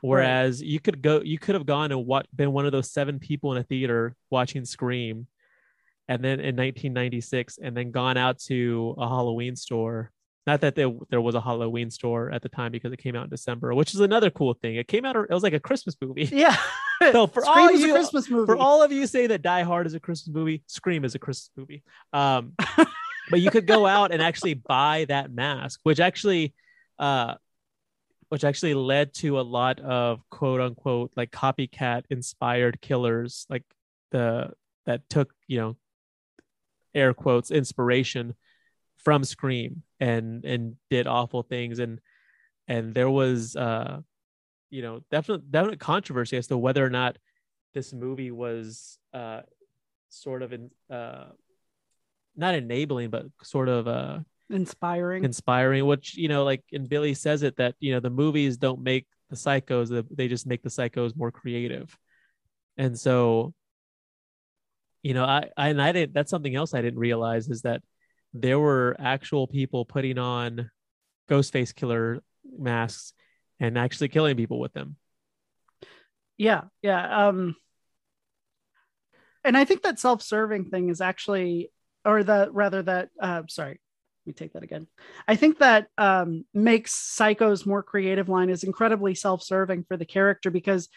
whereas you could go you could have gone and what been one of those seven people in a theater watching scream and then in 1996 and then gone out to a halloween store not that there, there was a halloween store at the time because it came out in december which is another cool thing it came out it was like a christmas movie Yeah. So for Scream all you- a Christmas movie. for all of you say that Die Hard is a Christmas movie, Scream is a Christmas movie. Um, but you could go out and actually buy that mask, which actually, uh, which actually led to a lot of quote unquote like copycat inspired killers, like the that took you know air quotes inspiration from Scream and and did awful things. And and there was uh you know definite definite controversy as to whether or not this movie was uh sort of in uh not enabling but sort of uh inspiring. inspiring which you know like and billy says it that you know the movies don't make the psychos they just make the psychos more creative and so you know i, I and i didn't that's something else i didn't realize is that there were actual people putting on ghost face killer masks and actually killing people with them yeah yeah um and i think that self-serving thing is actually or the rather that uh sorry me take that again. I think that um makes psycho's more creative line is incredibly self-serving for the character because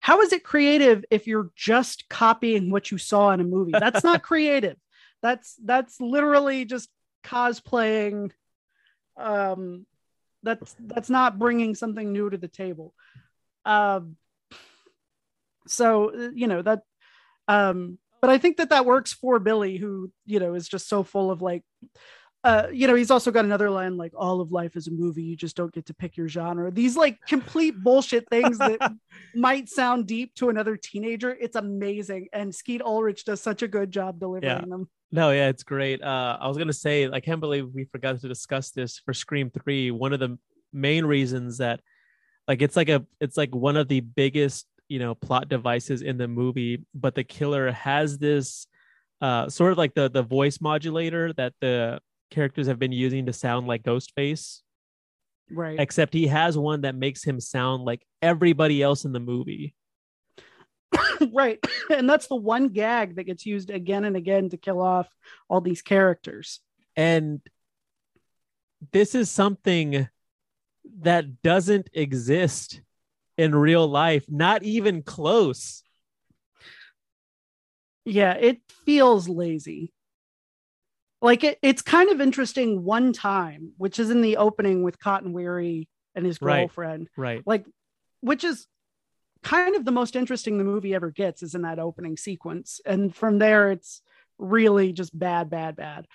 how is it creative if you're just copying what you saw in a movie? That's not creative. That's that's literally just cosplaying um that's that's not bringing something new to the table. Um so you know that um but i think that that works for billy who you know is just so full of like uh you know he's also got another line like all of life is a movie you just don't get to pick your genre these like complete bullshit things that might sound deep to another teenager it's amazing and skeet ulrich does such a good job delivering Yeah. them No, yeah, it's great. Uh, I was gonna say, I can't believe we forgot to discuss this for Scream Three. One of the main reasons that, like, it's like a, it's like one of the biggest, you know, plot devices in the movie. But the killer has this, uh, sort of like the the voice modulator that the characters have been using to sound like Ghostface. right. Except he has one that makes him sound like everybody else in the movie. right. And that's the one gag that gets used again and again to kill off all these characters. And this is something that doesn't exist in real life not even close. Yeah it feels lazy like it, it's kind of interesting one time which is in the opening with cotton weary and his Right. girlfriend. Right. Like which is kind of the most interesting the movie ever gets is in that opening sequence. And from there it's really just bad bad bad.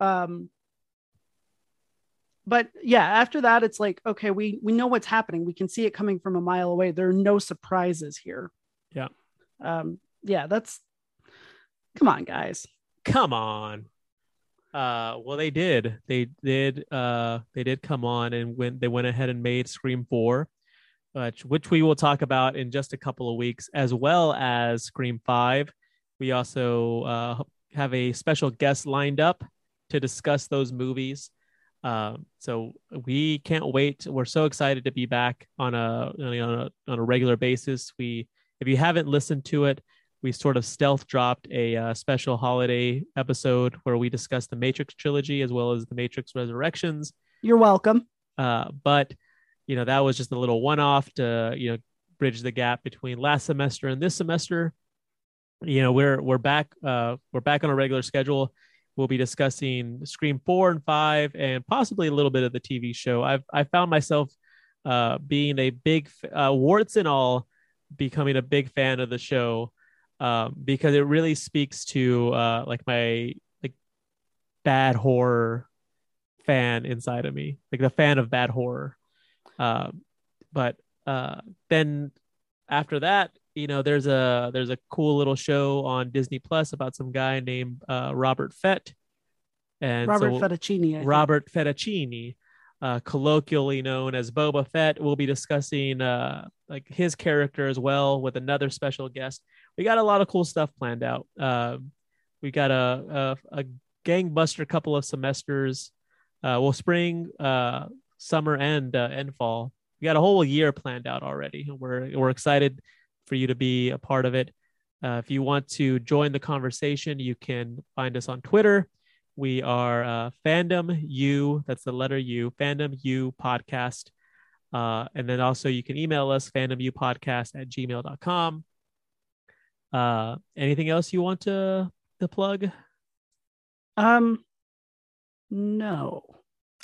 Um but yeah after that it's like okay we we know what's happening. We can see it coming from a mile away. There are no surprises here. Yeah. um yeah that's come on guys. Come on uh well they did. They did uh they did come on and went they went ahead and made scream 4 which which we will talk about in just a couple of weeks as well as scream 5 we also uh have a special guest lined up to discuss those movies. Um so we can't wait. We're so excited to be back on a on a, on a regular basis. We if you haven't listened to it we sort of stealth dropped a uh, special holiday episode where we discussed the Matrix trilogy as well as the Matrix Resurrections. you're welcome Uh, but you know that was just a little one-off to you know bridge the gap between last semester and this semester. You know we're we're back uh, we're back on a regular schedule. We'll be discussing Scream four and five and possibly a little bit of the TV show. I've I found myself uh, being a big uh, warts and all becoming a big fan of the show um, because it really speaks to uh, like my like bad horror fan inside of me, like the fan of bad horror. Um, but uh, then after that, you know, there's a there's a cool little show on Disney Plus about some guy named uh, Robert Fett, and Robert so Fettuccini. I think. Robert Fettuccini, uh, colloquially known as Boba Fett. We'll be discussing uh, like his character as well with another special guest. We got a lot of cool stuff planned out. Um, we got a, a, a gangbuster couple of semesters. Uh, well, spring, uh, summer, and uh, and fall. We got a whole year planned out already. We're we're excited for you to be a part of it. Uh, if you want to join the conversation, you can find us on Twitter. We are uh, Fandom U, that's the letter U, Fandom U Podcast. Uh, and then also you can email us, fandomupodcast at gmail.com. Uh, anything else you want to, to plug? Um, no.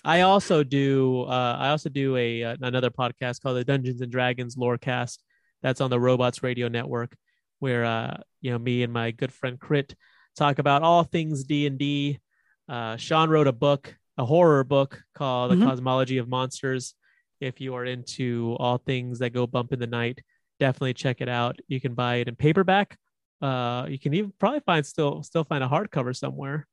I also do. Uh, I also do a uh, another podcast called the Dungeons and Dragons Lorecast. That's on the Robots Radio Network, where uh, you know me and my good friend Crit talk about all things D and D. Uh, Shaun wrote a book, a horror book called Mhm. The Cosmology of Monsters. If you are into all things that go bump in the night, definitely check it out. You can buy it in paperback. Uh, you can even probably find still still find a hardcover somewhere.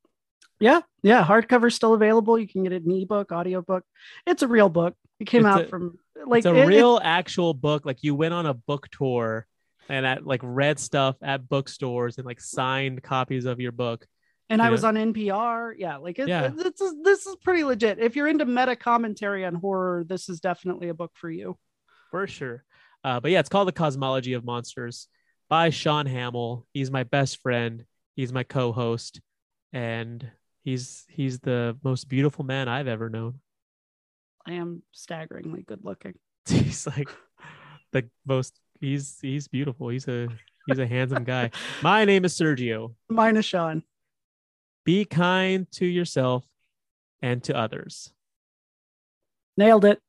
Yeah, yeah. Hardcover's still available. You can get it in ebook, audiobook. It's a real book. It came It's out a- from like it's a it- it- real actual book. Like you went on a book tour and at like read stuff at bookstores and like signed copies of your book. And I was on NPR. Yeah, like it, Yeah. this is this is pretty legit. If you're into meta commentary on horror, this is definitely a book for you. for sure. Uh, but yeah, it's called The Cosmology of Monsters by Shaun Hamill. He's my best friend. He's my co-host, and he's he's the most beautiful man I've ever known. I am staggeringly good looking. He's like the most. He's he's beautiful. He's a he's a handsome guy. My name is Sergio. Mine is Shaun. Be kind to yourself and to others. Nailed it.